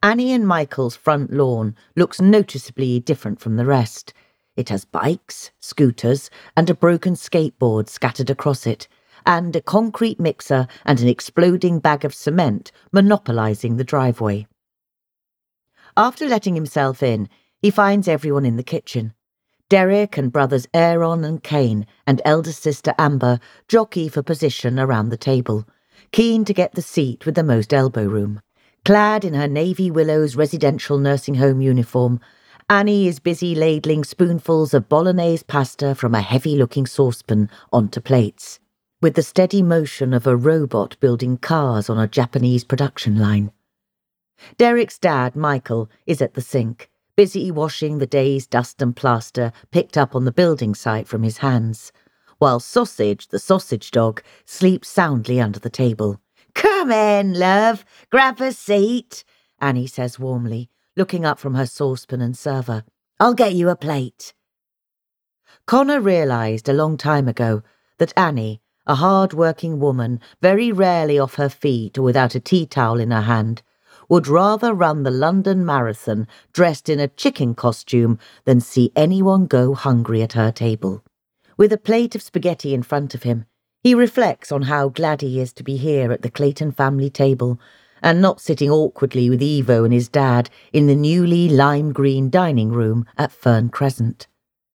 Annie and Michael's front lawn looks noticeably different from the rest. It has bikes, scooters, and a broken skateboard scattered across it, and a concrete mixer and an exploding bag of cement monopolising the driveway. After letting himself in, he finds everyone in the kitchen. Derek and brothers Aaron and Kane and elder sister Amber jockey for position around the table, keen to get the seat with the most elbow room. Clad in her Navy Willows residential nursing home uniform, Annie is busy ladling spoonfuls of bolognese pasta from a heavy looking saucepan onto plates, with the steady motion of a robot building cars on a Japanese production line. Derek's dad, Michael, is at the sink, busy washing the day's dust and plaster picked up on the building site from his hands, while Sausage, the sausage dog, sleeps soundly under the table. Come in, love, grab a seat, Annie says warmly, looking up from her saucepan and server. I'll get you a plate. Connor realised a long time ago that Annie, a hard working woman, very rarely off her feet or without a tea towel in her hand, would rather run the London Marathon dressed in a chicken costume than see anyone go hungry at her table. With a plate of spaghetti in front of him, he reflects on how glad he is to be here at the Clayton family table and not sitting awkwardly with Evo and his dad in the newly lime green dining room at Fern Crescent.